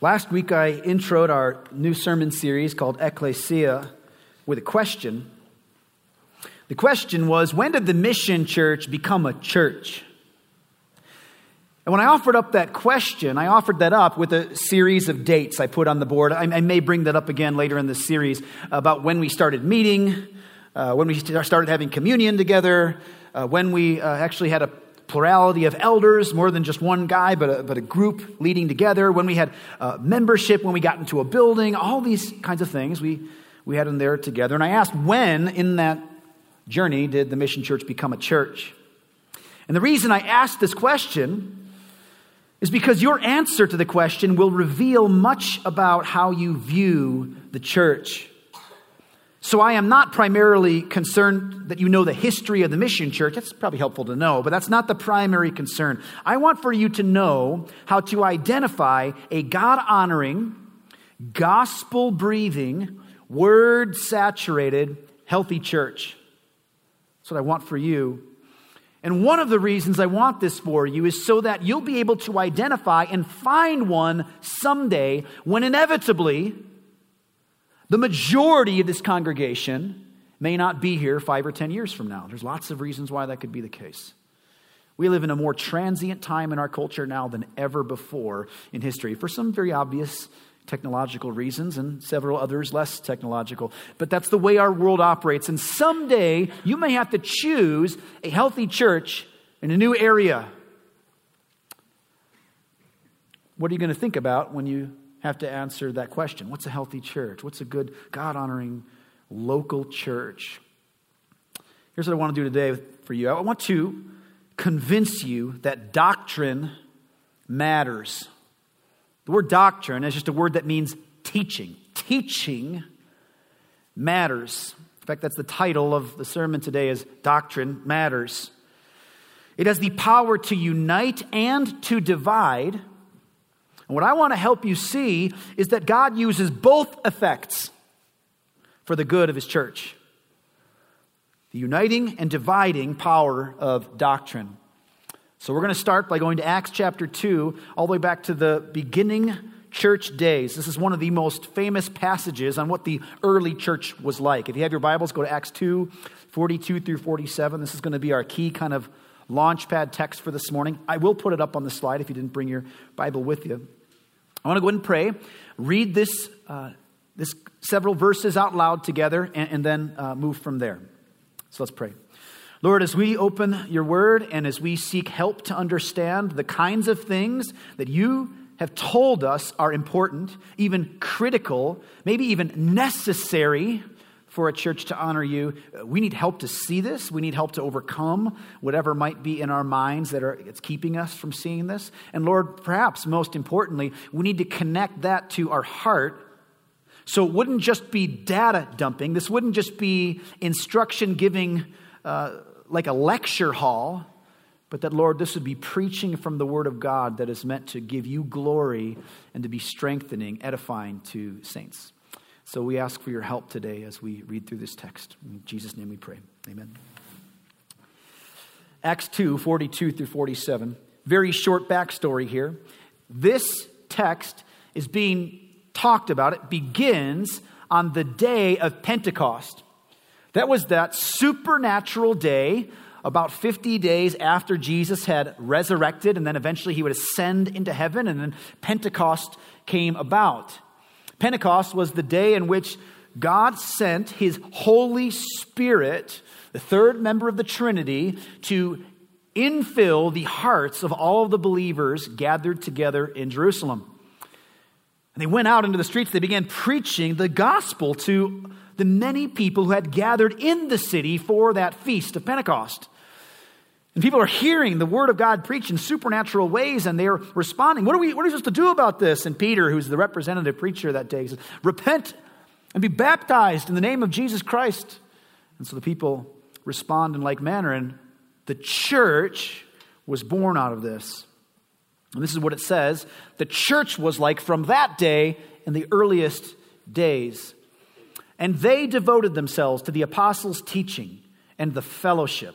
Last week, I introed our new sermon series called Ecclesia with a question. The question was When did the mission church become a church? And when I offered up that question, I offered that up with a series of dates I put on the board. I, I may bring that up again later in this series about when we started meeting, uh, when we started having communion together, uh, when we uh, actually had a plurality of elders, more than just one guy, but a, but a group leading together, when we had uh, membership, when we got into a building, all these kinds of things we, we had in there together. And I asked, when in that journey did the mission church become a church? And the reason I asked this question is because your answer to the question will reveal much about how you view the church. So I am not primarily concerned that you know the history of the mission church. That's probably helpful to know, but that's not the primary concern. I want for you to know how to identify a God honoring, gospel breathing, word saturated, healthy church. That's what I want for you. And one of the reasons I want this for you is so that you'll be able to identify and find one someday when inevitably the majority of this congregation may not be here five or ten years from now. There's lots of reasons why that could be the case. We live in a more transient time in our culture now than ever before in history for some very obvious technological reasons and several others less technological. But that's the way our world operates. And someday you may have to choose a healthy church in a new area. What are you going to think about when you have to answer that question. What's a healthy church? What's a good, God honoring local church? Here's what I want to do today for you I want to convince you that doctrine matters. The word doctrine is just a word that means teaching. Teaching matters. In fact, that's the title of the sermon today is Doctrine Matters. It has the power to unite and to divide and what I want to help you see is that God uses both effects for the good of his church the uniting and dividing power of doctrine. So we're going to start by going to Acts chapter 2, all the way back to the beginning church days. This is one of the most famous passages on what the early church was like. If you have your Bibles, go to Acts 2, 42 through 47. This is going to be our key kind of launchpad text for this morning. I will put it up on the slide if you didn't bring your Bible with you. I want to go ahead and pray, read this, uh, this several verses out loud together, and, and then uh, move from there. So let's pray. Lord, as we open your word and as we seek help to understand the kinds of things that you have told us are important, even critical, maybe even necessary for a church to honor you. We need help to see this. We need help to overcome whatever might be in our minds that are it's keeping us from seeing this. And Lord, perhaps most importantly, we need to connect that to our heart. So it wouldn't just be data dumping. This wouldn't just be instruction giving uh, like a lecture hall, but that, Lord, this would be preaching from the Word of God that is meant to give you glory and to be strengthening, edifying to saints. So we ask for your help today as we read through this text. In Jesus' name we pray. Amen. Acts 2 42 through 47. Very short backstory here. This text is being talked about. It begins on the day of Pentecost. That was that supernatural day about 50 days after Jesus had resurrected, and then eventually he would ascend into heaven, and then Pentecost came about. Pentecost was the day in which God sent his Holy Spirit, the third member of the Trinity, to infill the hearts of all of the believers gathered together in Jerusalem. And they went out into the streets, they began preaching the gospel to the many people who had gathered in the city for that feast of Pentecost. And people are hearing the word of God preached in supernatural ways and they're responding. What are, we, what are we supposed to do about this? And Peter, who's the representative preacher that day, says, Repent and be baptized in the name of Jesus Christ. And so the people respond in like manner. And the church was born out of this. And this is what it says the church was like from that day in the earliest days. And they devoted themselves to the apostles' teaching and the fellowship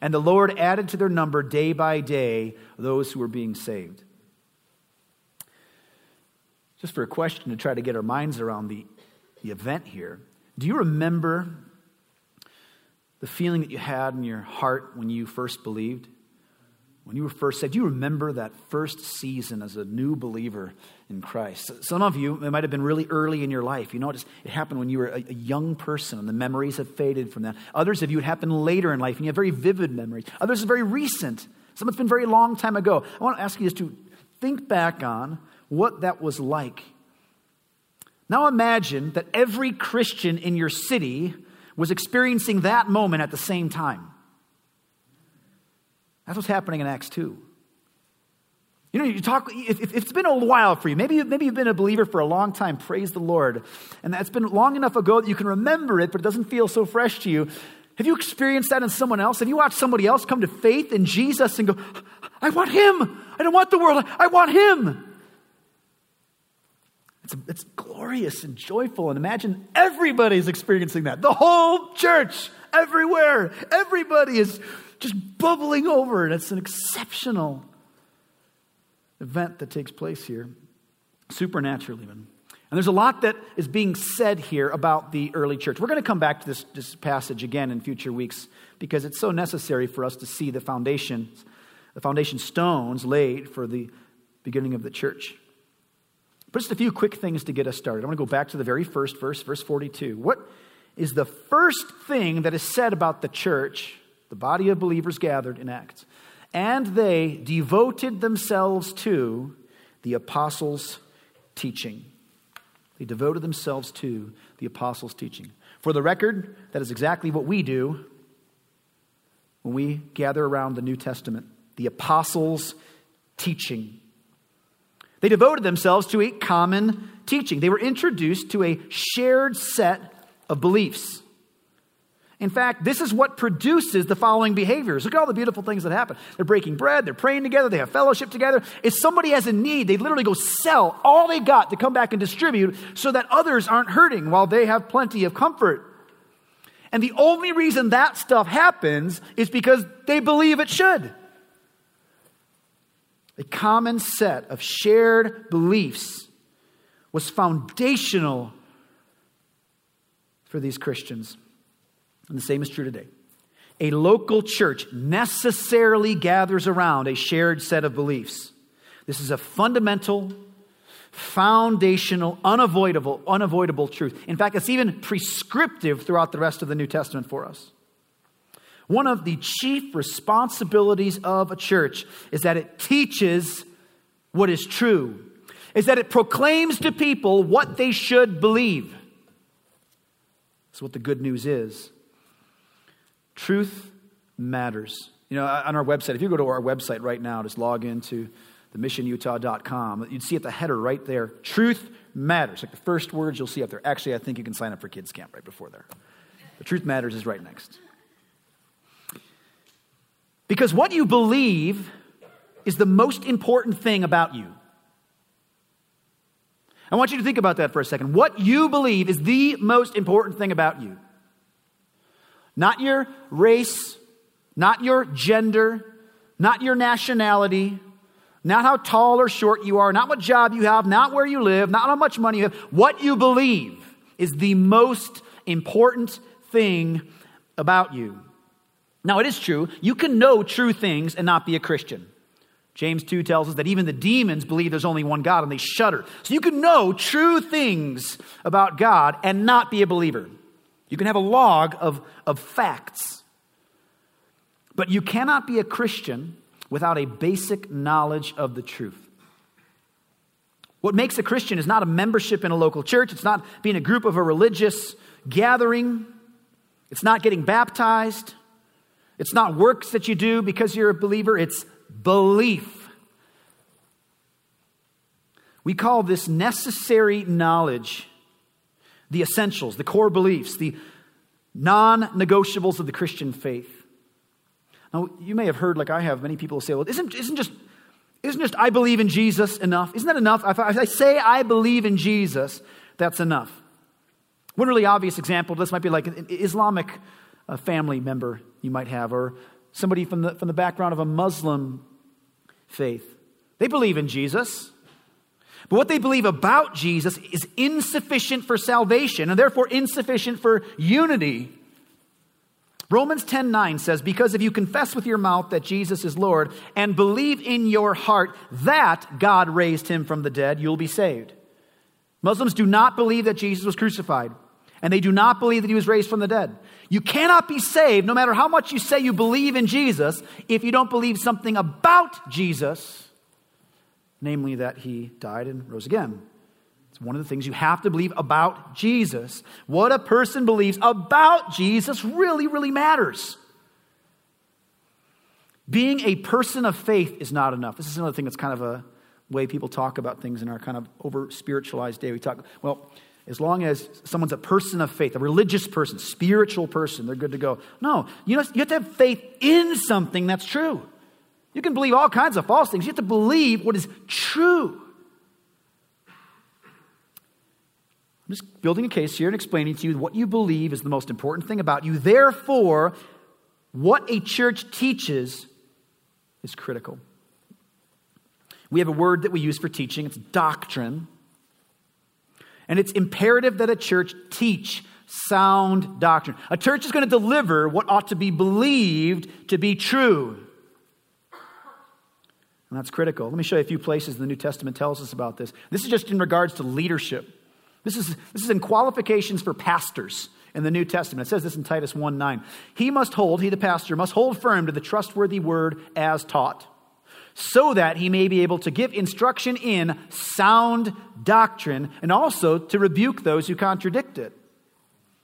And the Lord added to their number day by day those who were being saved. Just for a question to try to get our minds around the, the event here. Do you remember the feeling that you had in your heart when you first believed? When you were first do you remember that first season as a new believer in Christ? Some of you, it might have been really early in your life. You know, it, it happened when you were a, a, young person and the memories have faded from that. Others of you, it happened later in life and you have very vivid memories. Others are very recent. Some it's been very long time ago. I want to ask you just to think back on what that was like. Now imagine that every Christian in your city was experiencing that moment at the same time. That's what's happening in Acts 2. You know, you talk, if, if, it's been a while for you, maybe, maybe you've been a believer for a long time, praise the Lord. And that's been long enough ago that you can remember it, but it doesn't feel so fresh to you. Have you experienced that in someone else? Have you watched somebody else come to faith in Jesus and go, I want him. I don't want the world. I want him. It's, it's glorious and joyful. And imagine everybody's experiencing that. The whole church, everywhere. Everybody is just bubbling over, and it's an exceptional event that takes place here, supernatural even. And there's a lot that is being said here about the early church. We're going to come back to this, this passage again in future weeks because it's so necessary for us to see the foundations, the foundation stones laid for the beginning of the church. But just a few quick things to get us started. I want to go back to the very first verse, verse 42. What is the first thing that is said about the church the body of believers gathered in Acts. And they devoted themselves to the apostles' teaching. They devoted themselves to the apostles' teaching. For the record, that is exactly what we do when we gather around the New Testament the apostles' teaching. They devoted themselves to a common teaching. They were introduced to a shared set of beliefs. In fact, this is what produces the following behaviors. Look at all the beautiful things that happen. They're breaking bread, they're praying together, they have fellowship together. If somebody has a need, they literally go sell all they got to come back and distribute so that others aren't hurting while they have plenty of comfort. And the only reason that stuff happens is because they believe it should. A common set of shared beliefs was foundational for these Christians. And the same is true today. A local church necessarily gathers around a shared set of beliefs. This is a fundamental, foundational, unavoidable, unavoidable truth. In fact, it's even prescriptive throughout the rest of the New Testament for us. One of the chief responsibilities of a church is that it teaches what is true, is that it proclaims to people what they should believe. That's what the good news is. Truth matters. You know, on our website, if you go to our website right now, just log into themissionutah.com, you'd see at the header right there, truth matters. Like the first words you'll see up there. Actually, I think you can sign up for kids camp right before there. The truth matters is right next. Because what you believe is the most important thing about you. I want you to think about that for a second. What you believe is the most important thing about you. Not your race, not your gender, not your nationality, not how tall or short you are, not what job you have, not where you live, not how much money you have. What you believe is the most important thing about you. Now, it is true, you can know true things and not be a Christian. James 2 tells us that even the demons believe there's only one God and they shudder. So you can know true things about God and not be a believer. You can have a log of, of facts. But you cannot be a Christian without a basic knowledge of the truth. What makes a Christian is not a membership in a local church, it's not being a group of a religious gathering, it's not getting baptized, it's not works that you do because you're a believer, it's belief. We call this necessary knowledge the essentials, the core beliefs, the non negotiables of the Christian faith. Now, you may have heard, like I have, many people say, well, isn't, isn't just isn't just I believe in Jesus enough? Isn't that enough? If I say I believe in Jesus, that's enough. One really obvious example of this might be like an Islamic uh, family member you might have, or somebody from the, from the background of a Muslim faith. They believe in Jesus, but what they believe about Jesus is insufficient for salvation and therefore insufficient for unity. Romans 10 9 says, Because if you confess with your mouth that Jesus is Lord and believe in your heart that God raised him from the dead, you'll be saved. Muslims do not believe that Jesus was crucified, and they do not believe that he was raised from the dead. You cannot be saved, no matter how much you say you believe in Jesus, if you don't believe something about Jesus, namely that he died and rose again. It's one of the things you have to believe about Jesus. What a person believes about Jesus really, really matters. Being a person of faith is not enough. This is another thing that's kind of a way people talk about things in our kind of over spiritualized day. We talk, well, as long as someone's a person of faith, a religious person, spiritual person, they're good to go. No, you, know, you have to have faith in something that's true. You can believe all kinds of false things. You have to believe what is true. I'm just building a case here and explaining to you what you believe is the most important thing about you. Therefore, what a church teaches is critical. We have a word that we use for teaching, it's doctrine. And it's imperative that a church teach sound doctrine. A church is going to deliver what ought to be believed to be true. And that's critical. Let me show you a few places the New Testament tells us about this. This is just in regards to leadership. This is, this is in qualifications for pastors in the New Testament. It says this in Titus 1 9. He must hold, he the pastor, must hold firm to the trustworthy word as taught, so that he may be able to give instruction in sound doctrine and also to rebuke those who contradict it.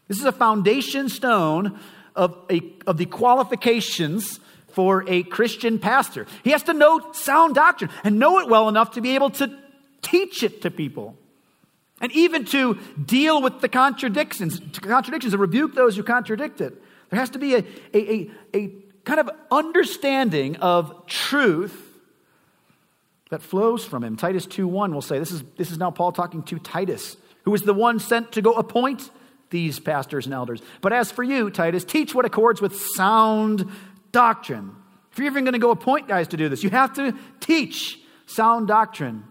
This is a foundation stone of, a, of the qualifications for a Christian pastor. He has to know sound doctrine and know it well enough to be able to teach it to people and even to deal with the contradictions, contradictions and rebuke those who contradict it. There has to be a, a, a, a kind of understanding of truth that flows from him. Titus 2.1 will say, this is, this is now Paul talking to Titus, who is the one sent to go appoint these pastors and elders. But as for you, Titus, teach what accords with sound doctrine. If you're even going to go appoint guys to do this, you have to teach sound doctrine.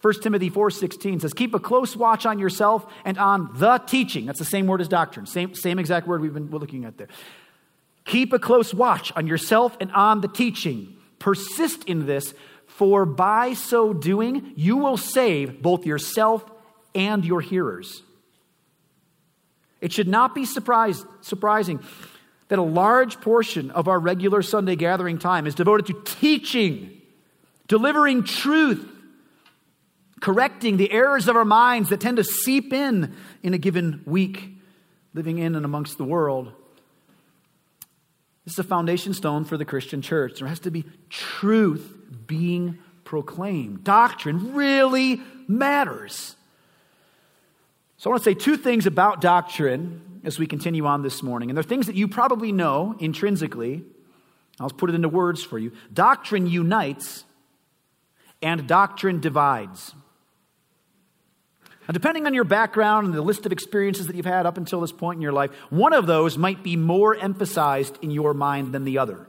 1 Timothy 4:16 says, "Keep a close watch on yourself and on the teaching." That's the same word as doctrine. Same, same exact word we've been looking at there. Keep a close watch on yourself and on the teaching. Persist in this, for by so doing, you will save both yourself and your hearers. It should not be surprising that a large portion of our regular Sunday gathering time is devoted to teaching, delivering truth, correcting the errors of our minds that tend to seep in in a given week, living in and amongst the world. This is a foundation stone for the Christian church. There has to be truth being proclaimed. Doctrine really matters. So I want to say two things about doctrine as we continue on this morning. And they're things that you probably know intrinsically. I'll put it into words for you. Doctrine unites, and doctrine divides. Now, depending on your background and the list of experiences that you've had up until this point in your life, one of those might be more emphasized in your mind than the other.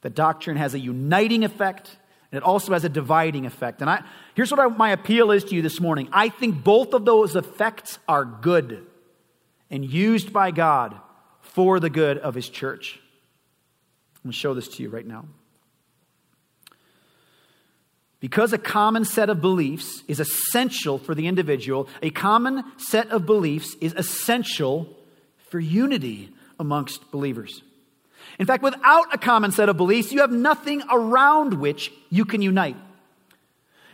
The doctrine has a uniting effect, and it also has a dividing effect. And I, here's what I, my appeal is to you this morning I think both of those effects are good and used by God for the good of His church. I'm going to show this to you right now. Because a common set of beliefs is essential for the individual, a common set of beliefs is essential for unity amongst believers. In fact, without a common set of beliefs, you have nothing around which you can unite.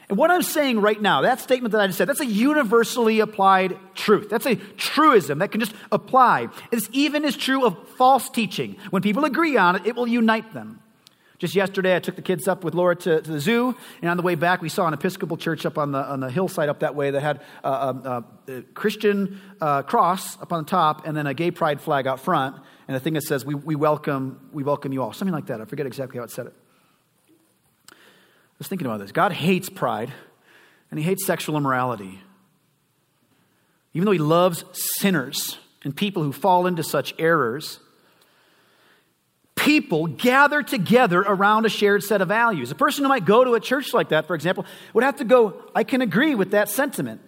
And what I'm saying right now, that statement that I just said, that's a universally applied truth. That's a truism that can just apply. This even is true of false teaching. When people agree on it, it will unite them. Just yesterday, I took the kids up with Laura to, to, the zoo, and on the way back, we saw an Episcopal church up on the, on the hillside up that way that had a, a, a Christian uh, cross up on the top and then a gay pride flag out front, and a thing that says, we, we, welcome, we welcome you all. Something like that. I forget exactly how it said it. I was thinking about this. God hates pride, and He hates sexual immorality. Even though He loves sinners and people who fall into such errors, people gather together around a shared set of values. A person who might go to a church like that, for example, would have to go, I can agree with that sentiment.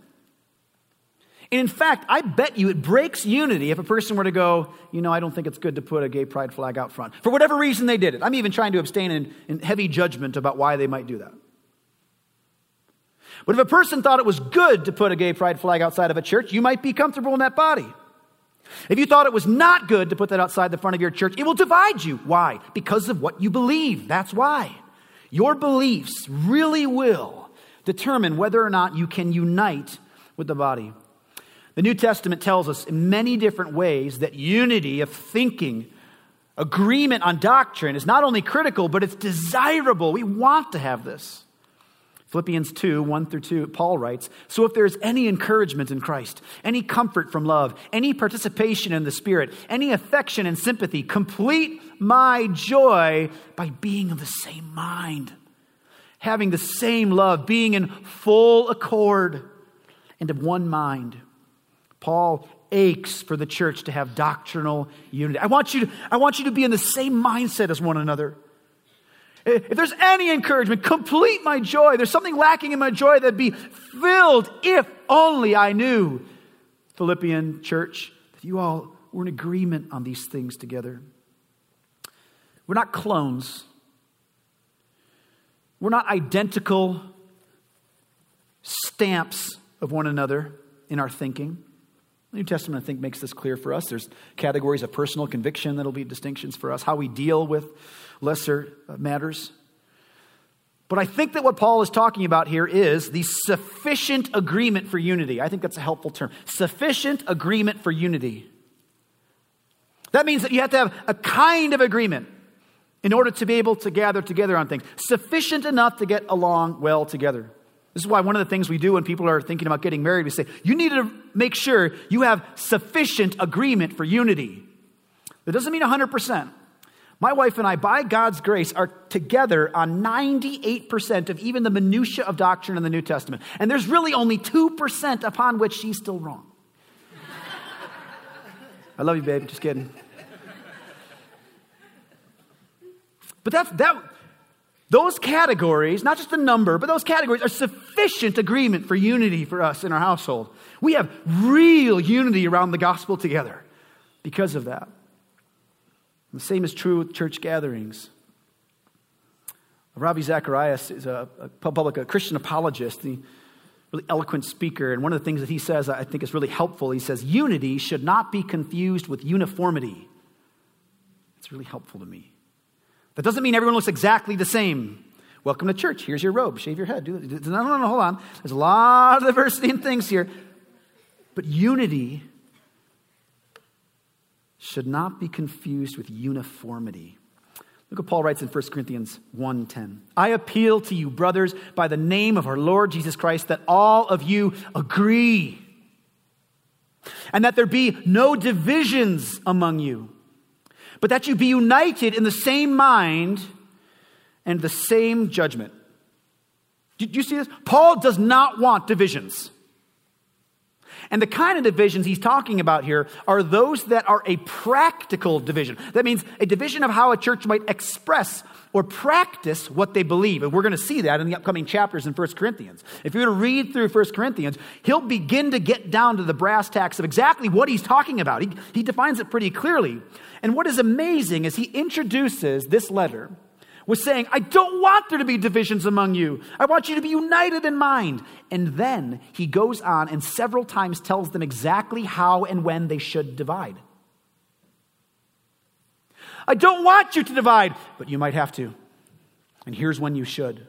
And in fact, I bet you it breaks unity if a person were to go, you know, I don't think it's good to put a gay pride flag out front. For whatever reason they did it. I'm even trying to abstain in, in heavy judgment about why they might do that. But if a person thought it was good to put a gay pride flag outside of a church, you might be comfortable in that body. If you thought it was not good to put that outside the front of your church, it will divide you. Why? Because of what you believe. That's why. Your beliefs really will determine whether or not you can unite with the body. The New Testament tells us in many different ways that unity of thinking, agreement on doctrine is not only critical, but it's desirable. We want to have this. Philippians 2 1 through 2, Paul writes So if there's any encouragement in Christ, any comfort from love, any participation in the Spirit, any affection and sympathy, complete my joy by being of the same mind, having the same love, being in full accord and of one mind. Paul aches for the church to have doctrinal unity. I want you to, I want you to be in the same mindset as one another. If there's any encouragement, complete my joy. There's something lacking in my joy that'd be filled if only I knew, Philippian church, that you all were in agreement on these things together. We're not clones. We're not identical stamps of one another in our thinking. The New Testament, I think, makes this clear for us. There's categories of personal conviction that'll be distinctions for us, how we deal with lesser uh, matters. But I think that what Paul is talking about here is the sufficient agreement for unity. I think that's a helpful term. Sufficient agreement for unity. That means that you have to have a kind of agreement in order to be able to gather together on things, sufficient enough to get along well together. This is why one of the things we do when people are thinking about getting married, we say, you need to make sure you have sufficient agreement for unity. That doesn't mean 100%. My wife and I, by God's grace, are together on 98% of even the minutiae of doctrine in the New Testament. And there's really only 2% upon which she's still wrong. I love you, babe. Just kidding. But that's that those categories, not just the number, but those categories are sufficient agreement for unity for us in our household. We have real unity around the gospel together because of that. The same is true with church gatherings. Ravi Zacharias is a, a public a Christian apologist, a really eloquent speaker, and one of the things that he says I think is really helpful. He says, Unity should not be confused with uniformity. It's really helpful to me. That doesn't mean everyone looks exactly the same. Welcome to church. Here's your robe. Shave your head. Do, No, no, no, no, hold on. There's a lot of diversity in things here. But unity should not be confused with uniformity. Look what Paul writes in 1 Corinthians 1:10. I appeal to you, brothers, by the name of our Lord Jesus Christ, that all of you agree, and that there be no divisions among you, but that you be united in the same mind and the same judgment. Do you see this? Paul does not want divisions. And the kind of divisions he's talking about here are those that are a practical division. That means a division of how a church might express or practice what they believe. And we're going to see that in the upcoming chapters in 1 Corinthians. If you're going to read through 1 Corinthians, he'll begin to get down to the brass tacks of exactly what he's talking about. He, he defines it pretty clearly. And what is amazing is he introduces this letter was saying, I don't want there to be divisions among you. I want you to be united in mind. And then he goes on and several times tells them exactly how and when they should divide. I don't want you to divide, but you might have to. And here's when you should.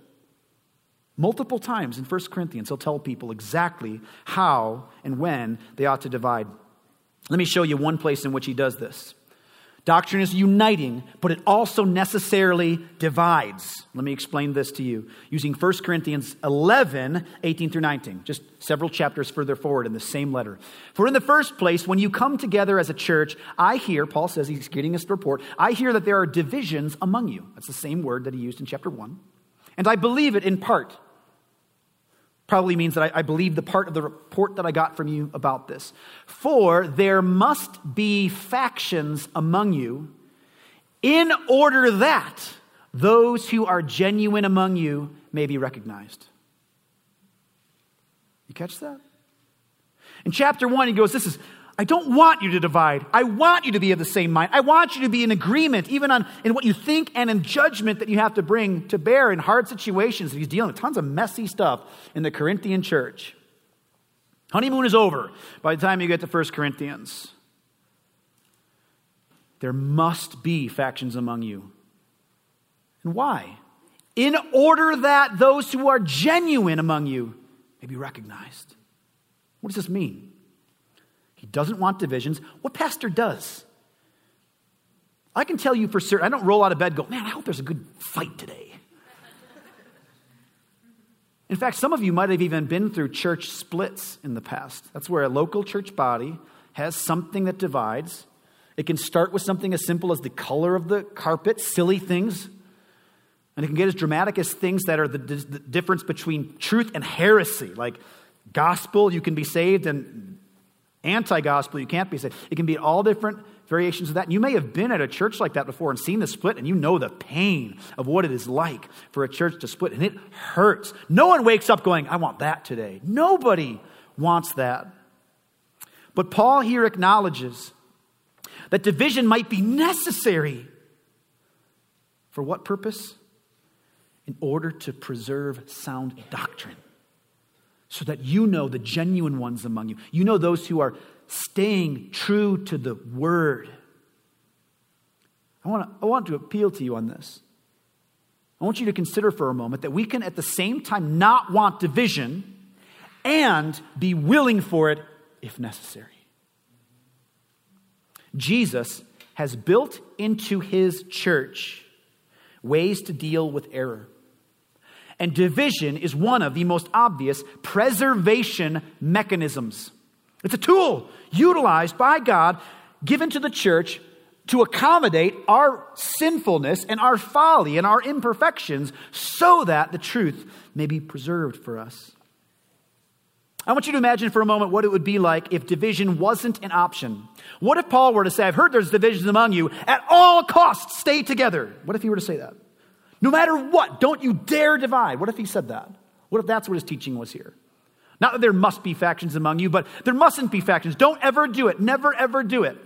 Multiple times in 1 Corinthians, he'll tell people exactly how and when they ought to divide. Let me show you one place in which he does this. Doctrine is uniting, but it also necessarily divides. Let me explain this to you using 1 Corinthians 11, 18 through 19, just several chapters further forward in the same letter. For in the first place, when you come together as a church, I hear, Paul says he's getting this report, I hear that there are divisions among you. That's the same word that he used in chapter 1. And I believe it in part probably means that I, I, believe the part of the report that I got from you about this. For there must be factions among you, in order that those who are genuine among you may be recognized. You catch that? In chapter one, he goes, This is I don't want you to divide. I want you to be of the same mind. I want you to be in agreement, even on in what you think and in judgment that you have to bring to bear in hard situations. He's dealing with tons of messy stuff in the Corinthian church. Honeymoon is over by the time you get to 1 Corinthians. There must be factions among you. And why? In order that those who are genuine among you may be recognized. What does this mean? He doesn't want divisions. What pastor does? I can tell you for certain, I don't roll out of bed go, man, I hope there's a good fight today. In fact, some of you might have even been through church splits in the past. That's where a local church body has something that divides. It can start with something as simple as the color of the carpet, silly things. And it can get as dramatic as things that are the, the difference between truth and heresy, like gospel, you can be saved, and anti gospel, you can't be saved. It can be all different variations of that. And you may have been at a church like that before and seen the split, and you know the pain of what it is like for a church to split, and it hurts. No one wakes up going, I want that today. Nobody wants that. But Paul here acknowledges that division might be necessary. For what purpose? In order to preserve sound doctrine so that you know the genuine ones among you. You know those who are staying true to the word. I want, to, I want to appeal to you on this. I want you to consider for a moment that we can at the same time not want division and be willing for it if necessary. Jesus has built into his church ways to deal with error. And division is one of the most obvious preservation mechanisms. It's a tool utilized by God, given to the church to accommodate our sinfulness and our folly and our imperfections so that the truth may be preserved for us. I want you to imagine for a moment what it would be like if division wasn't an option. What if Paul were to say, I've heard there's divisions among you, at all costs stay together? What if he were to say that? No matter what, don't you dare divide. What if he said that? What if that's what his teaching was here? Not that there must be factions among you, but there mustn't be factions. Don't ever do it. Never, ever do it.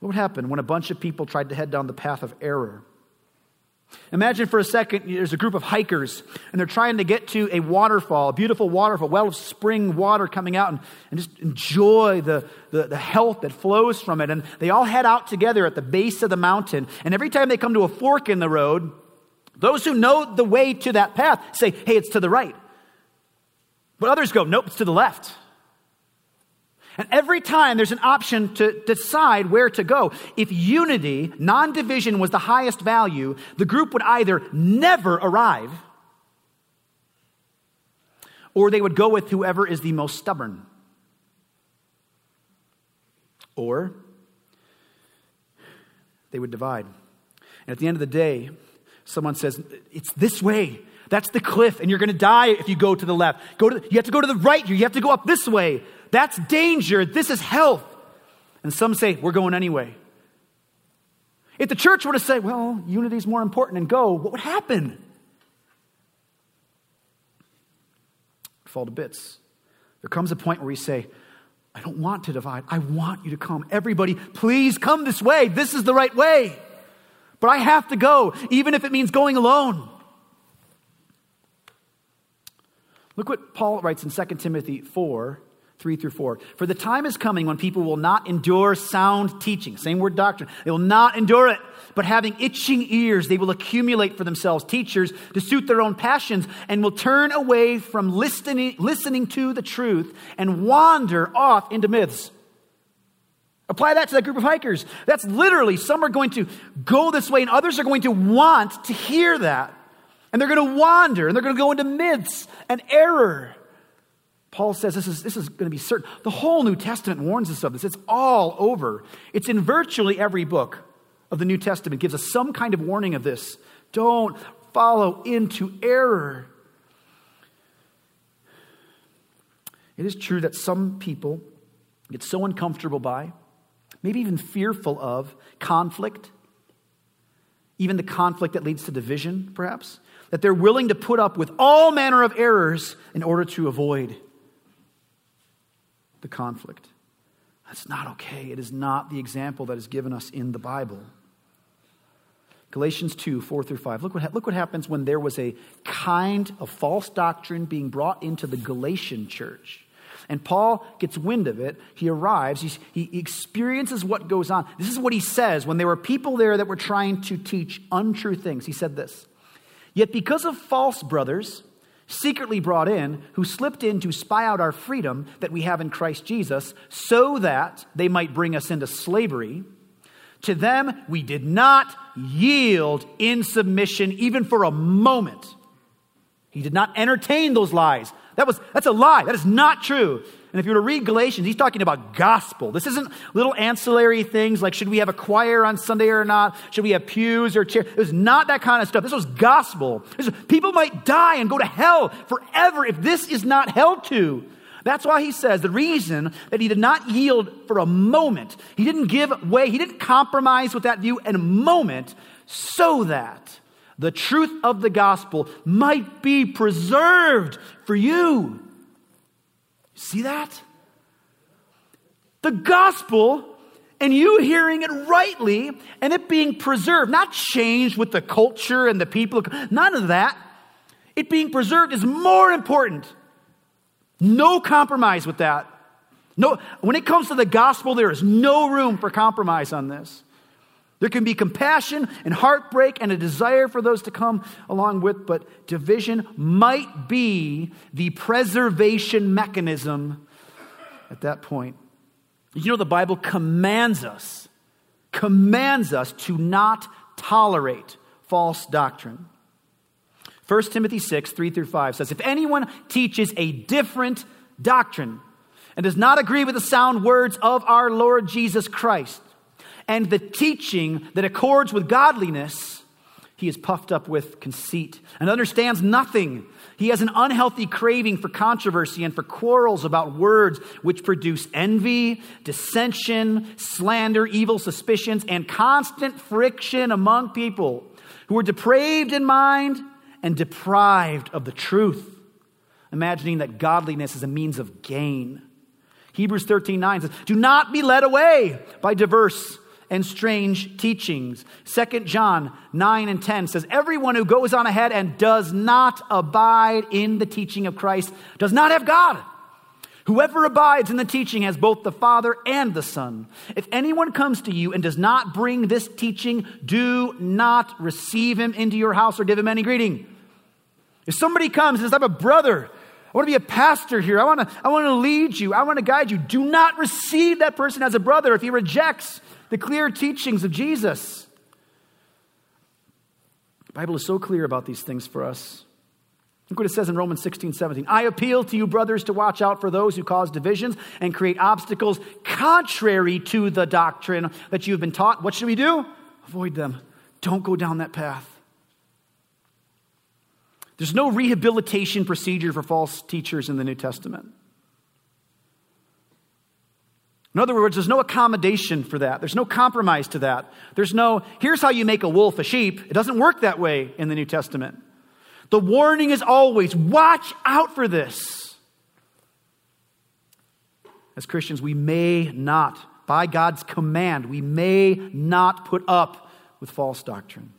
What would happen when a bunch of people tried to head down the path of error? Imagine for a second there's a group of hikers and they're trying to get to a waterfall, a beautiful waterfall, well of spring water coming out and, and just enjoy the, the, the health that flows from it. And they all head out together at the base of the mountain. And every time they come to a fork in the road, those who know the way to that path say, hey, it's to the right. But others go, nope, it's to the left. And every time there's an option to decide where to go. If unity, non division, was the highest value, the group would either never arrive or they would go with whoever is the most stubborn. Or they would divide. And at the end of the day, someone says, It's this way. That's the cliff, and you're going to die if you go to the left. Go to, you have to go to the right. here. You have to go up this way. That's danger. This is health. And some say, we're going anyway. If the church were to say, well, unity is more important and go, what would happen? Fall to bits. There comes a point where we say, I don't want to divide. I want you to come. Everybody, please come this way. This is the right way. But I have to go, even if it means going alone. Look what Paul writes in 2 Timothy 4 3 through 4. For the time is coming when people will not endure sound teaching, same word doctrine. They will not endure it, but having itching ears, they will accumulate for themselves teachers to suit their own passions and will turn away from listening, listening to the truth and wander off into myths. Apply that to that group of hikers. That's literally, some are going to go this way and others are going to want to hear that. And they're going to wander and they're going to go into myths and error. Paul says this is, this is going to be certain. The whole New Testament warns us of this. It's all over. It's in virtually every book of the New Testament, it gives us some kind of warning of this. Don't follow into error. It is true that some people get so uncomfortable by maybe even fearful of conflict, even the conflict that leads to division, perhaps, that they're willing to put up with all manner of errors in order to avoid the conflict. That's not okay. It is not the example that is given us in the Bible. Galatians 2, 4 through 5. Look what, look what happens when there was a kind of false doctrine being brought into the Galatian church. And Paul gets wind of it. He arrives, He's, he experiences what goes on. This is what he says when there were people there that were trying to teach untrue things. He said this Yet because of false brothers, secretly brought in, who slipped in to spy out our freedom that we have in Christ Jesus, so that they might bring us into slavery, to them we did not yield in submission even for a moment. He did not entertain those lies. That was, that's a lie. That is not true. And if you were to read Galatians, he's talking about gospel. This isn't little ancillary things like should we have a choir on Sunday or not? Should we have pews or chairs? It was not that kind of stuff. This was gospel. This was, people might die and go to hell forever if this is not held to. That's why he says the reason that he did not yield for a moment, he didn't give way, he didn't compromise with that view in a moment, so that the truth of the gospel might be preserved for you. See that? The gospel and you hearing it rightly and it being preserved, not changed with the culture and the people, none of that. It being preserved is more important. No compromise with that. No, when it comes to the gospel, there is no room for compromise on this. There can be compassion and heartbreak and a desire for those to come along with, but division might be the preservation mechanism at that point. You know, the Bible commands us, commands us to not tolerate false doctrine. 1 Timothy 6, 3 through 5 says, If anyone teaches a different doctrine and does not agree with the sound words of our Lord Jesus Christ, and the teaching that accords with godliness, he is puffed up with conceit and understands nothing. He has an unhealthy craving for controversy and for quarrels about words which produce envy, dissension, slander, evil suspicions, and constant friction among people who are depraved in mind and deprived of the truth, imagining that godliness is a means of gain. Hebrews 13 9 says, Do not be led away by diverse and strange teachings. 2 John 9 and 10 says, Everyone who goes on ahead and does not abide in the teaching of Christ does not have God. Whoever abides in the teaching has both the Father and the Son. If anyone comes to you and does not bring this teaching, do not receive him into your house or give him any greeting. If somebody comes and says, I have a brother, I want to be a pastor here, I want to, I want to lead you, I want to guide you, do not receive that person as a brother if he rejects the clear teachings of Jesus. The Bible is so clear about these things for us. Look what it says in Romans 16, 17. I appeal to you, brothers, to watch out for those who cause divisions and create obstacles contrary to the doctrine that you've been taught. What should we do? Avoid them. Don't go down that path. There's no rehabilitation procedure for false teachers in the New Testament. In other words, there's no accommodation for that. There's no compromise to that. There's no, here's how you make a wolf a sheep. It doesn't work that way in the New Testament. The warning is always watch out for this. As Christians, we may not, by God's command, we may not put up with false doctrine.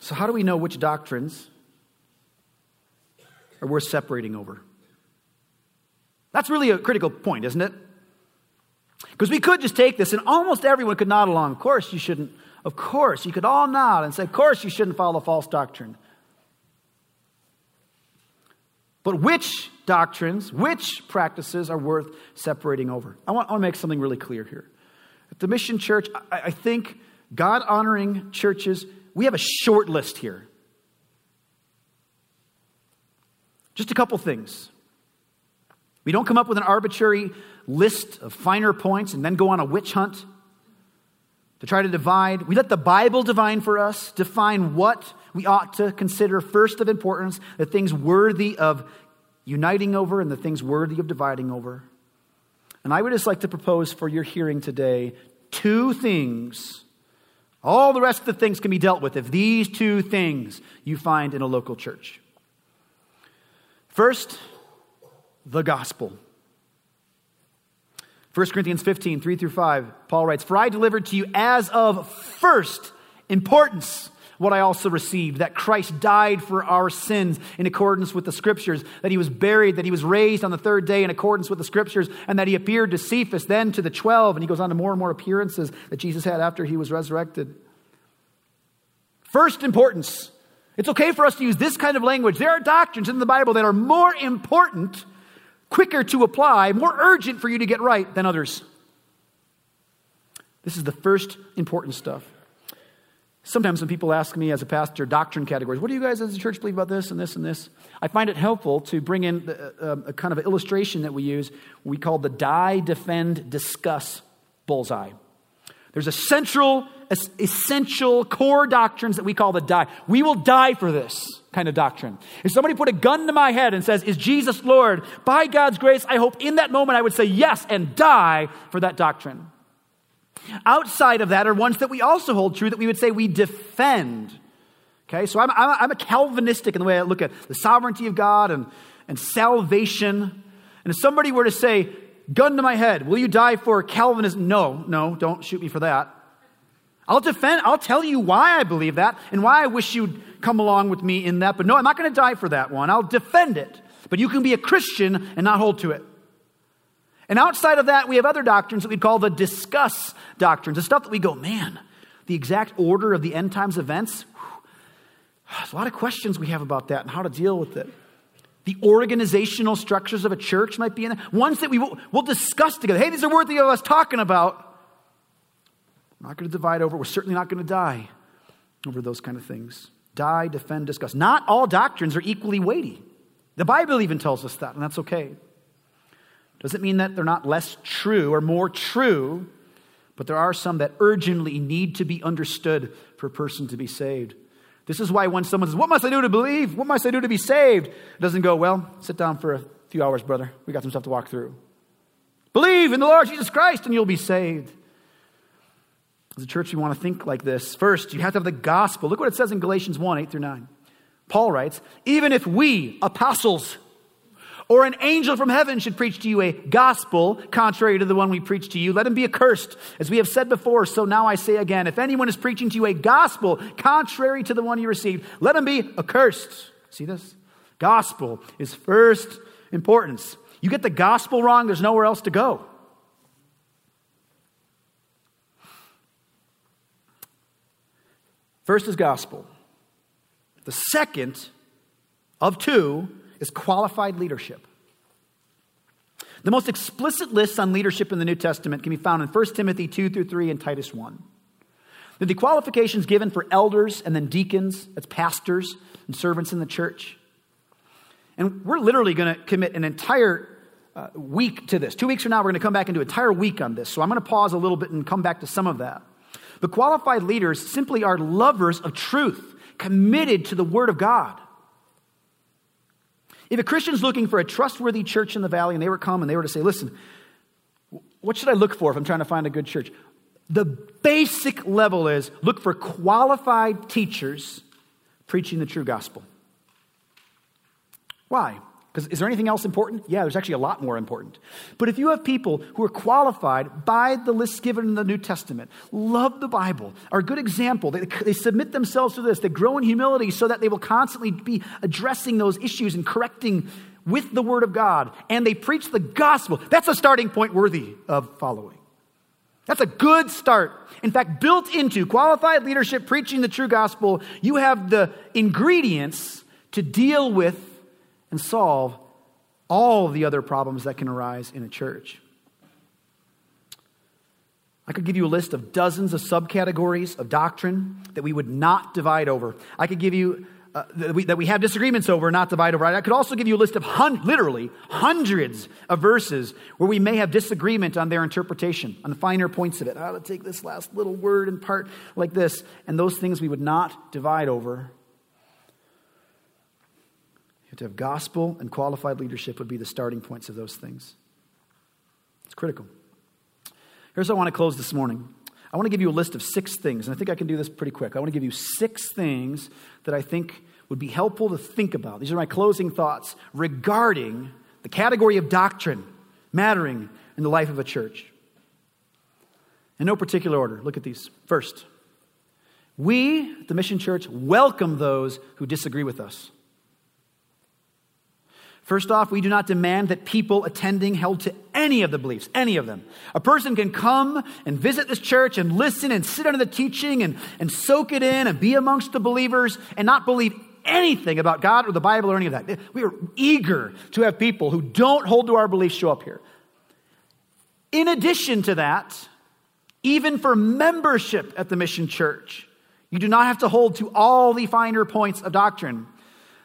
So, how do we know which doctrines are worth separating over? That's really a critical point, isn't it? Because we could just take this and almost everyone could nod along. Of course, you shouldn't. Of course, you could all nod and say, Of course, you shouldn't follow false doctrine. But which doctrines, which practices are worth separating over. I want, I want to make something really clear here. At the Mission Church, I, I think God honoring churches, we have a short list here. Just a couple things. We don't come up with an arbitrary list of finer points and then go on a witch hunt to try to divide. We let the Bible divine for us, define what we ought to consider first of importance, the things worthy of uniting over and the things worthy of dividing over. And I would just like to propose for your hearing today two things. All the rest of the things can be dealt with if these two things you find in a local church. First, the gospel. 1 Corinthians 15, 3 through 5, Paul writes, For I delivered to you as of first importance what I also received that Christ died for our sins in accordance with the scriptures, that he was buried, that he was raised on the third day in accordance with the scriptures, and that he appeared to Cephas, then to the 12. And he goes on to more and more appearances that Jesus had after he was resurrected. First importance. It's okay for us to use this kind of language. There are doctrines in the Bible that are more important quicker to apply, more urgent for you to get right than others. This is the first important stuff. Sometimes when people ask me as a pastor doctrine categories, what do you guys as a church believe about this and this and this? I find it helpful to bring in a, uh, um, a kind of an illustration that we use. We call the die, defend, discuss bullseye. There's a central, essential core doctrines that we call the die. We will die for this kind of doctrine. If somebody put a gun to my head and says, Is Jesus Lord? By God's grace, I hope in that moment I would say yes and die for that doctrine. Outside of that are ones that we also hold true that we would say we defend. Okay, so I'm, I'm, a Calvinistic in the way I look at the sovereignty of God and, and salvation. And if somebody were to say, gun to my head, will you die for Calvinism? No, no, don't shoot me for that. I'll defend, I'll tell you why I believe that and why I wish you'd come along with me in that. But no, I'm not going to die for that one. I'll defend it. But you can be a Christian and not hold to it. And outside of that, we have other doctrines that we call the discuss doctrines, the stuff that we go, man, the exact order of the end times events. Whew, there's a lot of questions we have about that and how to deal with it. The organizational structures of a church might be in there. Ones that we will we'll discuss together. Hey, these are worthy of us talking about. We're not going to divide over. We're certainly not going to die over those kind of things. Die, defend, discuss. Not all doctrines are equally weighty. The Bible even tells us that, and that's okay. Doesn't mean that they're not less true or more true, but there are some that urgently need to be understood for a person to be saved. This is why when someone says, What must I do to believe? What must I do to be saved? It doesn't go, Well, sit down for a few hours, brother. We got some stuff to walk through. Believe in the Lord Jesus Christ and you'll be saved. As a church, we want to think like this. First, you have to have the gospel. Look what it says in Galatians 1 8 through 9. Paul writes, Even if we, apostles, or an angel from heaven should preach to you a gospel contrary to the one we preach to you, let him be accursed. As we have said before, so now I say again if anyone is preaching to you a gospel contrary to the one you received, let him be accursed. See this? Gospel is first importance. You get the gospel wrong, there's nowhere else to go. First is gospel. The second of two is qualified leadership. The most explicit lists on leadership in the New Testament can be found in 1 Timothy 2 through 3 and Titus 1. The qualifications given for elders and then deacons, that's pastors and servants in the church. And we're literally going to commit an entire uh, week to this. Two weeks from now, we're going to come back and do an entire week on this. So I'm going to pause a little bit and come back to some of that. The qualified leaders simply are lovers of truth, committed to the Word of God. If a Christian's looking for a trustworthy church in the valley and they were come and they were to say, listen, what should I look for if I'm trying to find a good church? The basic level is look for qualified teachers preaching the true gospel. Why? Because is there anything else important? Yeah, there's actually a lot more important. But if you have people who are qualified by the list given in the New Testament, love the Bible, are a good example, they, they submit themselves to this, they grow in humility so that they will constantly be addressing those issues and correcting with the Word of God, and they preach the gospel, that's a starting point worthy of following. That's a good start. In fact, built into qualified leadership preaching the true gospel, you have the ingredients to deal with and solve all the other problems that can arise in a church. I could give you a list of dozens of subcategories of doctrine that we would not divide over. I could give you uh, that, we, that, we, have disagreements over, not divide over. I could also give you a list of hun- literally hundreds of verses where we may have disagreement on their interpretation, on the finer points of it. How to take this last little word and part like this, and those things we would not divide over. To have gospel and qualified leadership would be the starting points of those things. It's critical. Here's how I want to close this morning. I want to give you a list of six things, and I think I can do this pretty quick. I want to give you six things that I think would be helpful to think about. These are my closing thoughts regarding the category of doctrine mattering in the life of a church. In no particular order, look at these. First, we, the Mission Church, welcome those who disagree with us. First off, we do not demand that people attending held to any of the beliefs, any of them. A person can come and visit this church and listen and sit under the teaching and, and soak it in and be amongst the believers and not believe anything about God or the Bible or any of that. We are eager to have people who don't hold to our beliefs show up here. In addition to that, even for membership at the mission church, you do not have to hold to all the finer points of doctrine.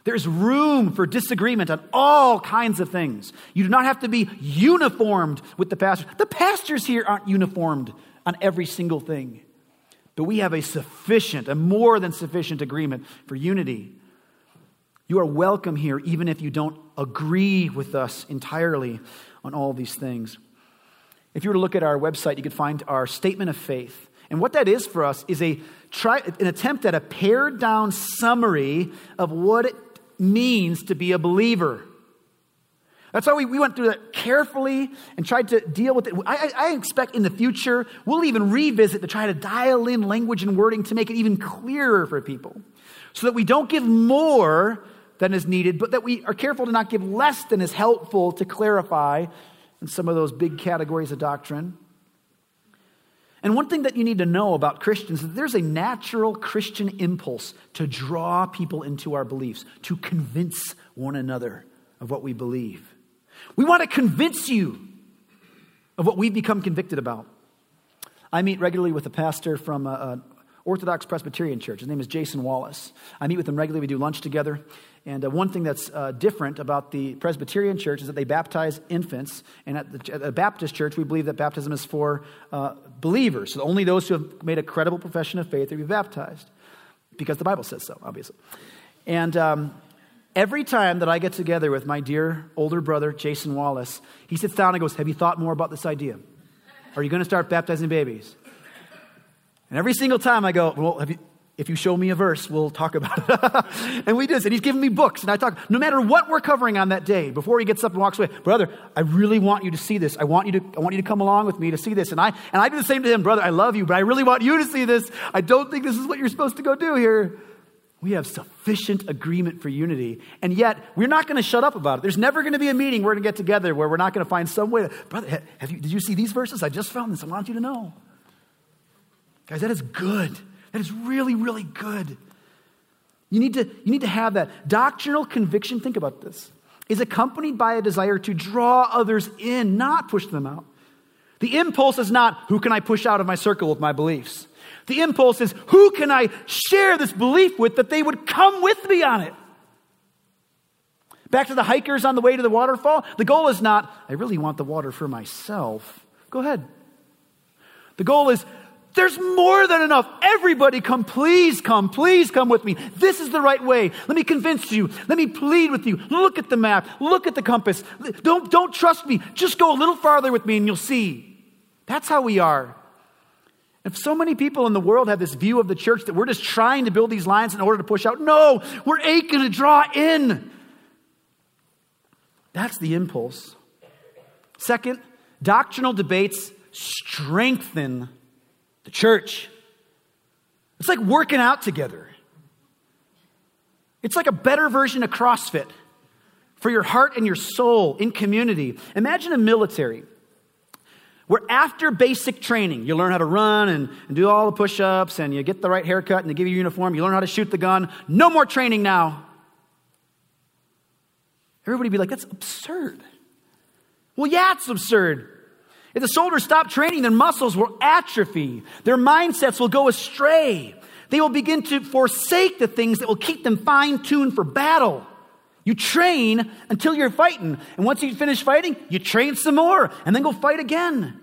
There's room for disagreement on all kinds of things. You do not have to be uniformed with the pastors. The pastors here aren't uniformed on every single thing. But we have a sufficient, a more than sufficient agreement for unity. You are welcome here, even if you don't agree with us entirely on all these things. If you were to look at our website, you could find our statement of faith. And what that is for us is a try, an attempt at a pared down summary of what it means to be a believer. That's why we, we went through that carefully and tried to deal with it. I, I, expect in the future we'll even revisit to try to dial in language and wording to make it even clearer for people so that we don't give more than is needed, but that we are careful to not give less than is helpful to clarify in some of those big categories of doctrine. And one thing that you need to know about Christians is that there's a natural Christian impulse to draw people into our beliefs, to convince one another of what we believe. We want to convince you of what we've become convicted about. I meet regularly with a pastor from an Orthodox Presbyterian church. His name is Jason Wallace. I meet with him regularly. We do lunch together. And uh, one thing that's uh, different about the Presbyterian church is that they baptize infants. And at the, at the Baptist church, we believe that baptism is for uh, believers. So only those who have made a credible profession of faith are be baptized, because the Bible says so, obviously. And um, every time that I get together with my dear older brother, Jason Wallace, he sits down and goes, Have you thought more about this idea? Are you going to start baptizing babies? And every single time I go, Well, have you, if you show me a verse, we'll talk about it. and we did. And he's giving me books. And I talk, no matter what we're covering on that day, before he gets up and walks away, brother, I really want you to see this. I want you to, I want you to come along with me to see this. And I, and I do the same to him, brother, I love you, but I really want you to see this. I don't think this is what you're supposed to go do here. We have sufficient agreement for unity. And yet, we're not going to shut up about it. There's never going to be a meeting we're going to get together where we're not going to find some way to, brother, have you, did you see these verses? I just found this. I want you to know. Guys, that is good. That is really, really good. You need, to, you need to have that. Doctrinal conviction, think about this, is accompanied by a desire to draw others in, not push them out. The impulse is not, who can I push out of my circle with my beliefs? The impulse is, who can I share this belief with that they would come with me on it? Back to the hikers on the way to the waterfall. The goal is not, I really want the water for myself. Go ahead. The goal is, there's more than enough. Everybody come, please come, please come with me. This is the right way. Let me convince you. Let me plead with you. Look at the map. Look at the compass. Don't, don't trust me. Just go a little farther with me and you'll see. That's how we are. If so many people in the world have this view of the church that we're just trying to build these lines in order to push out, no, we're aching to draw in. That's the impulse. Second, doctrinal debates strengthen the church. It's like working out together. It's like a better version of CrossFit for your heart and your soul in community. Imagine a military where after basic training, you learn how to run and, and do all the push ups and you get the right haircut and they give you a uniform, you learn how to shoot the gun. No more training now. Everybody be like, that's absurd. Well, yeah, it's absurd. If the soldiers stop training, their muscles will atrophy. Their mindsets will go astray. They will begin to forsake the things that will keep them fine tuned for battle. You train until you're fighting. And once you finish fighting, you train some more and then go fight again.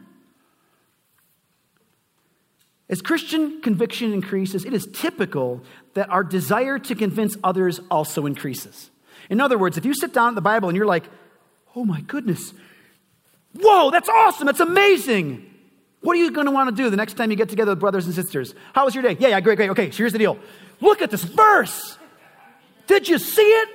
As Christian conviction increases, it is typical that our desire to convince others also increases. In other words, if you sit down at the Bible and you're like, oh my goodness, whoa, that's awesome, that's amazing. What are you going to want to do the next time you get together with brothers and sisters? How was your day? Yeah, yeah, great, great. Okay, so here's the deal. Look at this verse. Did you see it?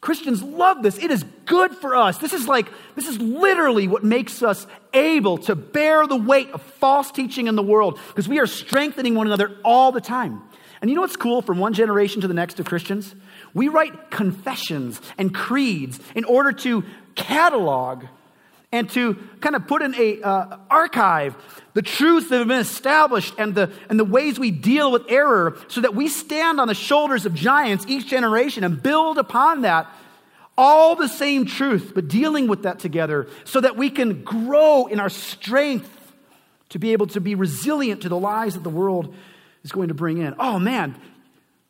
Christians love this. It is good for us. This is like, this is literally what makes us able to bear the weight of false teaching in the world because we are strengthening one another all the time. And you know what's cool from one generation to the next of Christians? We write confessions and creeds in order to catalog and to kind of put in a uh, archive the truths that have been established and the, and the ways we deal with error so that we stand on the shoulders of giants each generation and build upon that all the same truth but dealing with that together so that we can grow in our strength to be able to be resilient to the lies that the world is going to bring in oh man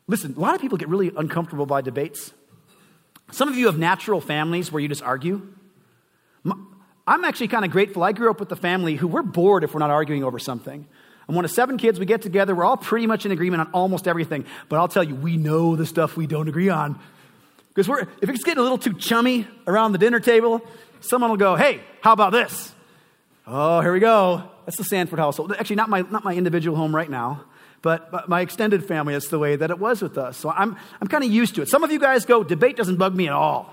Listen, a lot of people get really uncomfortable by debates. Some of you have natural families where you just argue. I'm actually kind of grateful. I grew up with a family who we're bored if we're not arguing over something. I'm one of seven kids. We get together. We're all pretty much in agreement on almost everything. But I'll tell you, we know the stuff we don't agree on. Because we're, if it's getting a little too chummy around the dinner table, someone will go, hey, how about this? Oh, here we go. That's the Sanford household. Actually, not my, not my individual home right now. But, but my extended family, that's the way that it was with us. So I'm, I'm kind of used to it. Some of you guys go, debate doesn't bug me at all.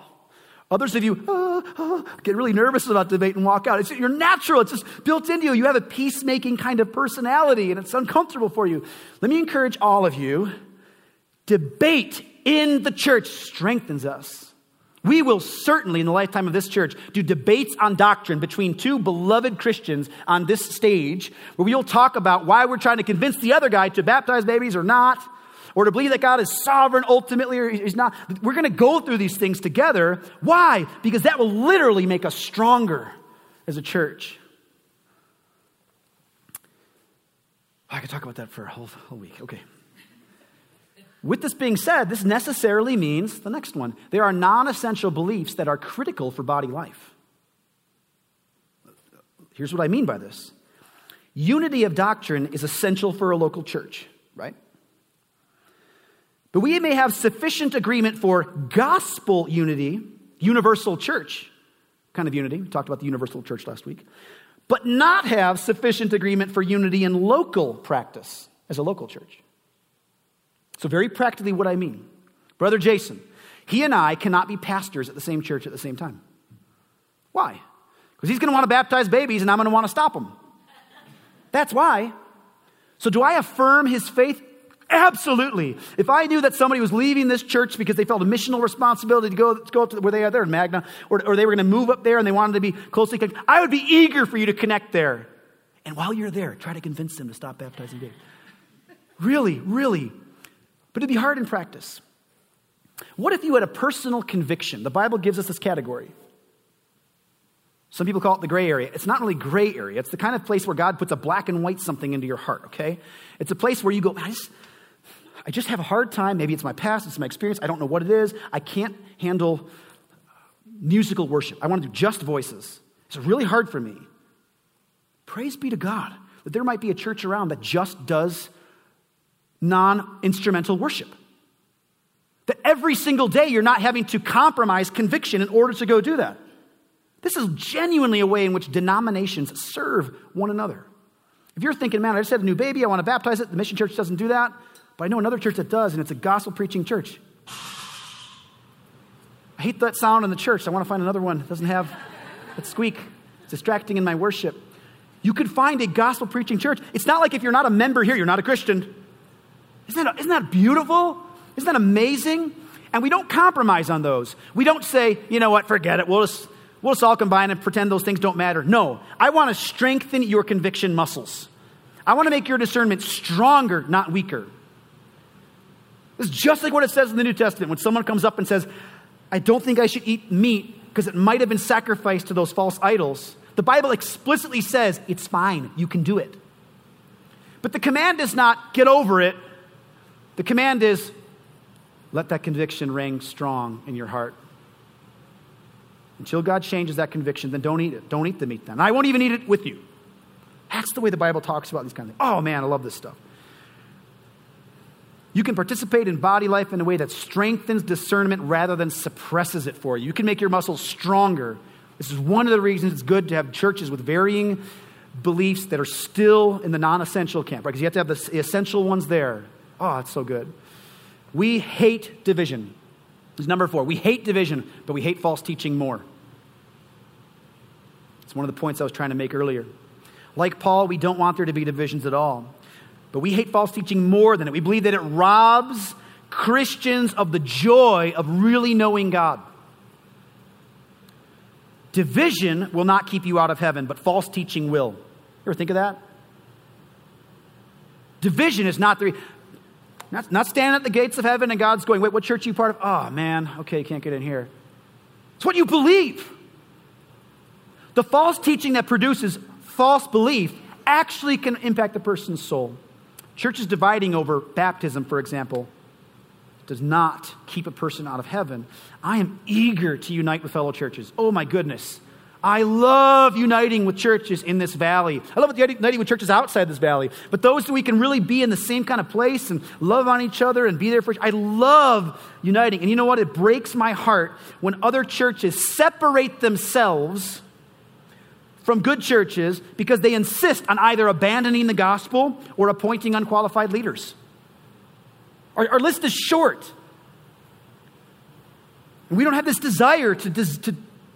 Others of you oh, oh, get really nervous about debate and walk out. It's, you're natural. It's just built into you. You have a peacemaking kind of personality, and it's uncomfortable for you. Let me encourage all of you debate in the church strengthens us. We will certainly, in the lifetime of this church, do debates on doctrine between two beloved Christians on this stage, where we'll talk about why we're trying to convince the other guy to baptize babies or not, or to believe that God is sovereign ultimately or he's not. We're going to go through these things together. Why? Because that will literally make us stronger as a church. I could talk about that for a whole, whole week. Okay. With this being said, this necessarily means the next one. There are non essential beliefs that are critical for body life. Here's what I mean by this unity of doctrine is essential for a local church, right? But we may have sufficient agreement for gospel unity, universal church kind of unity. We talked about the universal church last week. But not have sufficient agreement for unity in local practice as a local church. So, very practically, what I mean Brother Jason, he and I cannot be pastors at the same church at the same time. Why? Because he's going to want to baptize babies and I'm going to want to stop him. That's why. So, do I affirm his faith? Absolutely. If I knew that somebody was leaving this church because they felt a missional responsibility to go, to go up to where they are there in Magna, or, or they were going to move up there and they wanted to be closely connected, I would be eager for you to connect there. And while you're there, try to convince them to stop baptizing babies. Really, really but it'd be hard in practice. What if you had a personal conviction? The Bible gives us this category. Some people call it the gray area. It's not really gray area. It's the kind of place where God puts a black and white something into your heart, okay? It's a place where you go, I just, I just have a hard time. Maybe it's my past, it's my experience. I don't know what it is. I can't handle musical worship. I want to do just voices. It's really hard for me. Praise be to God that there might be a church around that just does non instrumental worship. That every single day you're not having to compromise conviction in order to go do that. This is genuinely a way in which denominations serve one another. If you're thinking, man, I just had a new baby, I want to baptize it, the mission church doesn't do that, but I know another church that does, and it's a gospel preaching church. I hate that sound in the church. I want to find another one that doesn't have that squeak. It's distracting in my worship. You could find a gospel preaching church. It's not like if you're not a member here, you're not a Christian. Isn't that, isn't that beautiful? Isn't that amazing? And we don't compromise on those. We don't say, you know what, forget it. We'll just, we'll just all combine and pretend those things don't matter. No, I want to strengthen your conviction muscles. I want to make your discernment stronger, not weaker. It's just like what it says in the New Testament when someone comes up and says, I don't think I should eat meat because it might have been sacrificed to those false idols. The Bible explicitly says it's fine, you can do it. But the command is not get over it. The command is let that conviction ring strong in your heart. Until God changes that conviction, then don't eat it. Don't eat the meat then. I won't even eat it with you. That's the way the Bible talks about these kind of things. Oh man, I love this stuff. You can participate in body life in a way that strengthens discernment rather than suppresses it for you. You can make your muscles stronger. This is one of the reasons it's good to have churches with varying beliefs that are still in the non essential camp, right? Because you have to have the essential ones there. Oh, it's so good. We hate division. This is number four. We hate division, but we hate false teaching more. It's one of the points I was trying to make earlier. Like Paul, we don't want there to be divisions at all. But we hate false teaching more than it. We believe that it robs Christians of the joy of really knowing God. Division will not keep you out of heaven, but false teaching will. You ever think of that? Division is not the. Not, not standing at the gates of heaven and God's going, wait, what church are you part of? Oh, man, okay, you can't get in here. It's what you believe. The false teaching that produces false belief actually can impact the person's soul. Churches dividing over baptism, for example, does not keep a person out of heaven. I am eager to unite with fellow churches. Oh my goodness. I love uniting with churches in this valley. I love uniting with churches outside this valley. But those that we can really be in the same kind of place and love on each other and be there for each I love uniting. And you know what? It breaks my heart when other churches separate themselves from good churches because they insist on either abandoning the gospel or appointing unqualified leaders. Our, our list is short. We don't have this desire to, to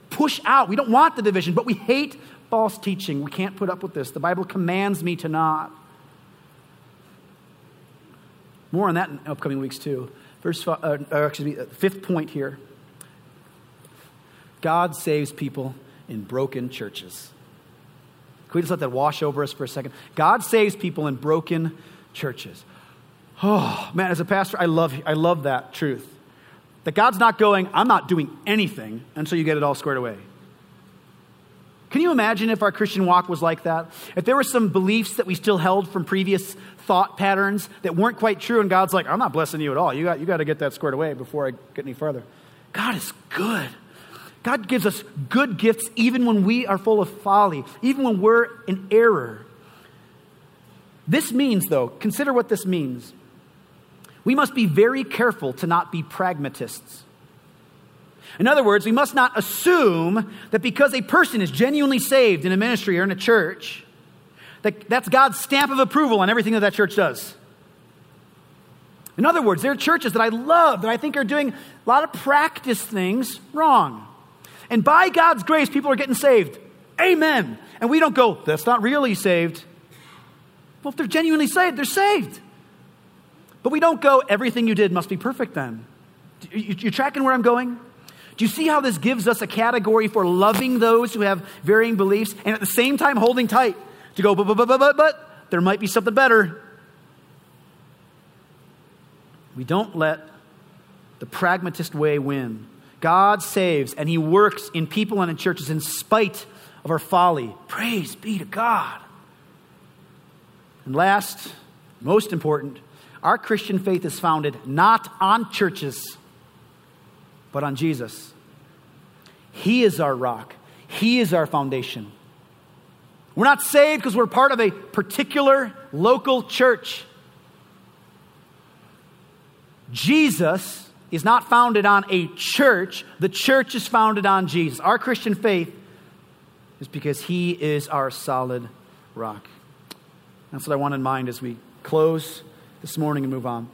push out. We don't want the division, but we hate false teaching. We can't put up with this. The Bible commands me to not. More on that in upcoming weeks, too. Verse, uh, excuse me, uh, fifth point here God saves people in broken churches. We just let that wash over us for a second? God saves people in broken churches. Oh, man, as a pastor, I love, I love that truth. That God's not going, I'm not doing anything until you get it all squared away. Can you imagine if our Christian walk was like that? If there were some beliefs that we still held from previous thought patterns that weren't quite true, and God's like, I'm not blessing you at all. You got, you got to get that squared away before I get any further. God is good. God gives us good gifts even when we are full of folly, even when we're in error. This means, though, consider what this means. We must be very careful to not be pragmatists. In other words, we must not assume that because a person is genuinely saved in a ministry or in a church, that that's God's stamp of approval on everything that that church does. In other words, there are churches that I love that I think are doing a lot of practice things wrong. And by God's grace, people are getting saved. Amen. And we don't go, that's not really saved. Well, if they're genuinely saved, they're saved. But we don't go, everything you did must be perfect then. You, you tracking where I'm going? Do you see how this gives us a category for loving those who have varying beliefs and at the same time holding tight to go, but, but, but, but, but, but there might be something better? We don't let the pragmatist way win. God saves and He works in people and in churches in spite of our folly. Praise be to God. And last, most important, our Christian faith is founded not on churches, but on Jesus. He is our rock, He is our foundation. We're not saved because we're part of a particular local church. Jesus is not founded on a church, the church is founded on Jesus. Our Christian faith is because he is our solid rock. That's what I want in mind as we close this morning and move on.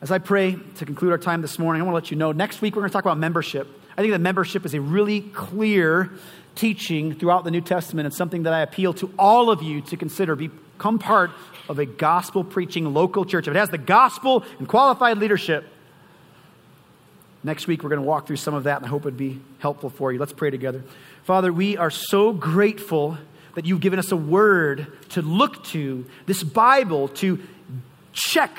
As I pray to conclude our time this morning, I want to let you know next week we're going to talk about membership. I think that membership is a really clear teaching throughout the New Testament. and something that I appeal to all of you to consider. Become part of a gospel preaching local church. If it has the gospel and qualified leadership, Next week, we're going to walk through some of that, and I hope it'd be helpful for you. Let's pray together. Father, we are so grateful that you've given us a word to look to, this Bible to check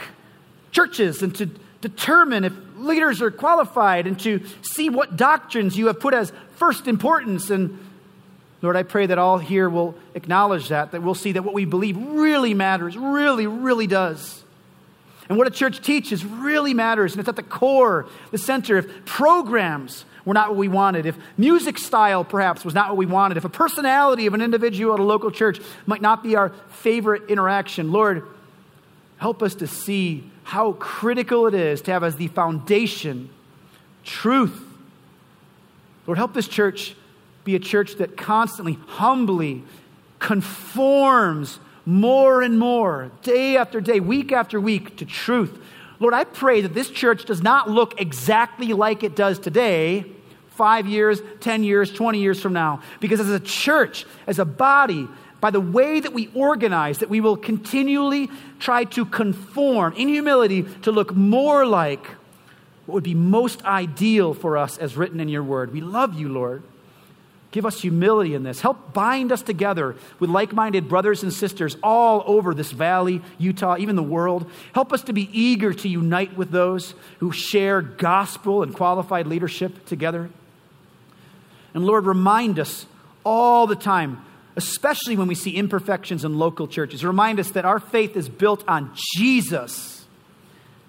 churches and to determine if leaders are qualified and to see what doctrines you have put as first importance. And Lord, I pray that all here will acknowledge that, that we'll see that what we believe really matters, really, really does. And what a church teaches really matters, and it's at the core, the center. If programs were not what we wanted, if music style perhaps was not what we wanted, if a personality of an individual at a local church might not be our favorite interaction, Lord, help us to see how critical it is to have as the foundation truth. Lord, help this church be a church that constantly, humbly conforms more and more, day after day, week after week, to truth. Lord, I pray that this church does not look exactly like it does today, five years, 10 years, 20 years from now. Because as a church, as a body, by the way that we organize, that we will continually try to conform in humility to look more like what would be most ideal for us as written in your word. We love you, Lord. Give us humility in this. Help bind us together with like minded brothers and sisters all over this valley, Utah, even the world. Help us to be eager to unite with those who share gospel and qualified leadership together. And Lord, remind us all the time, especially when we see imperfections in local churches. Remind us that our faith is built on Jesus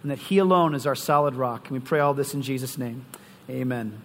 and that He alone is our solid rock. And we pray all this in Jesus' name. Amen.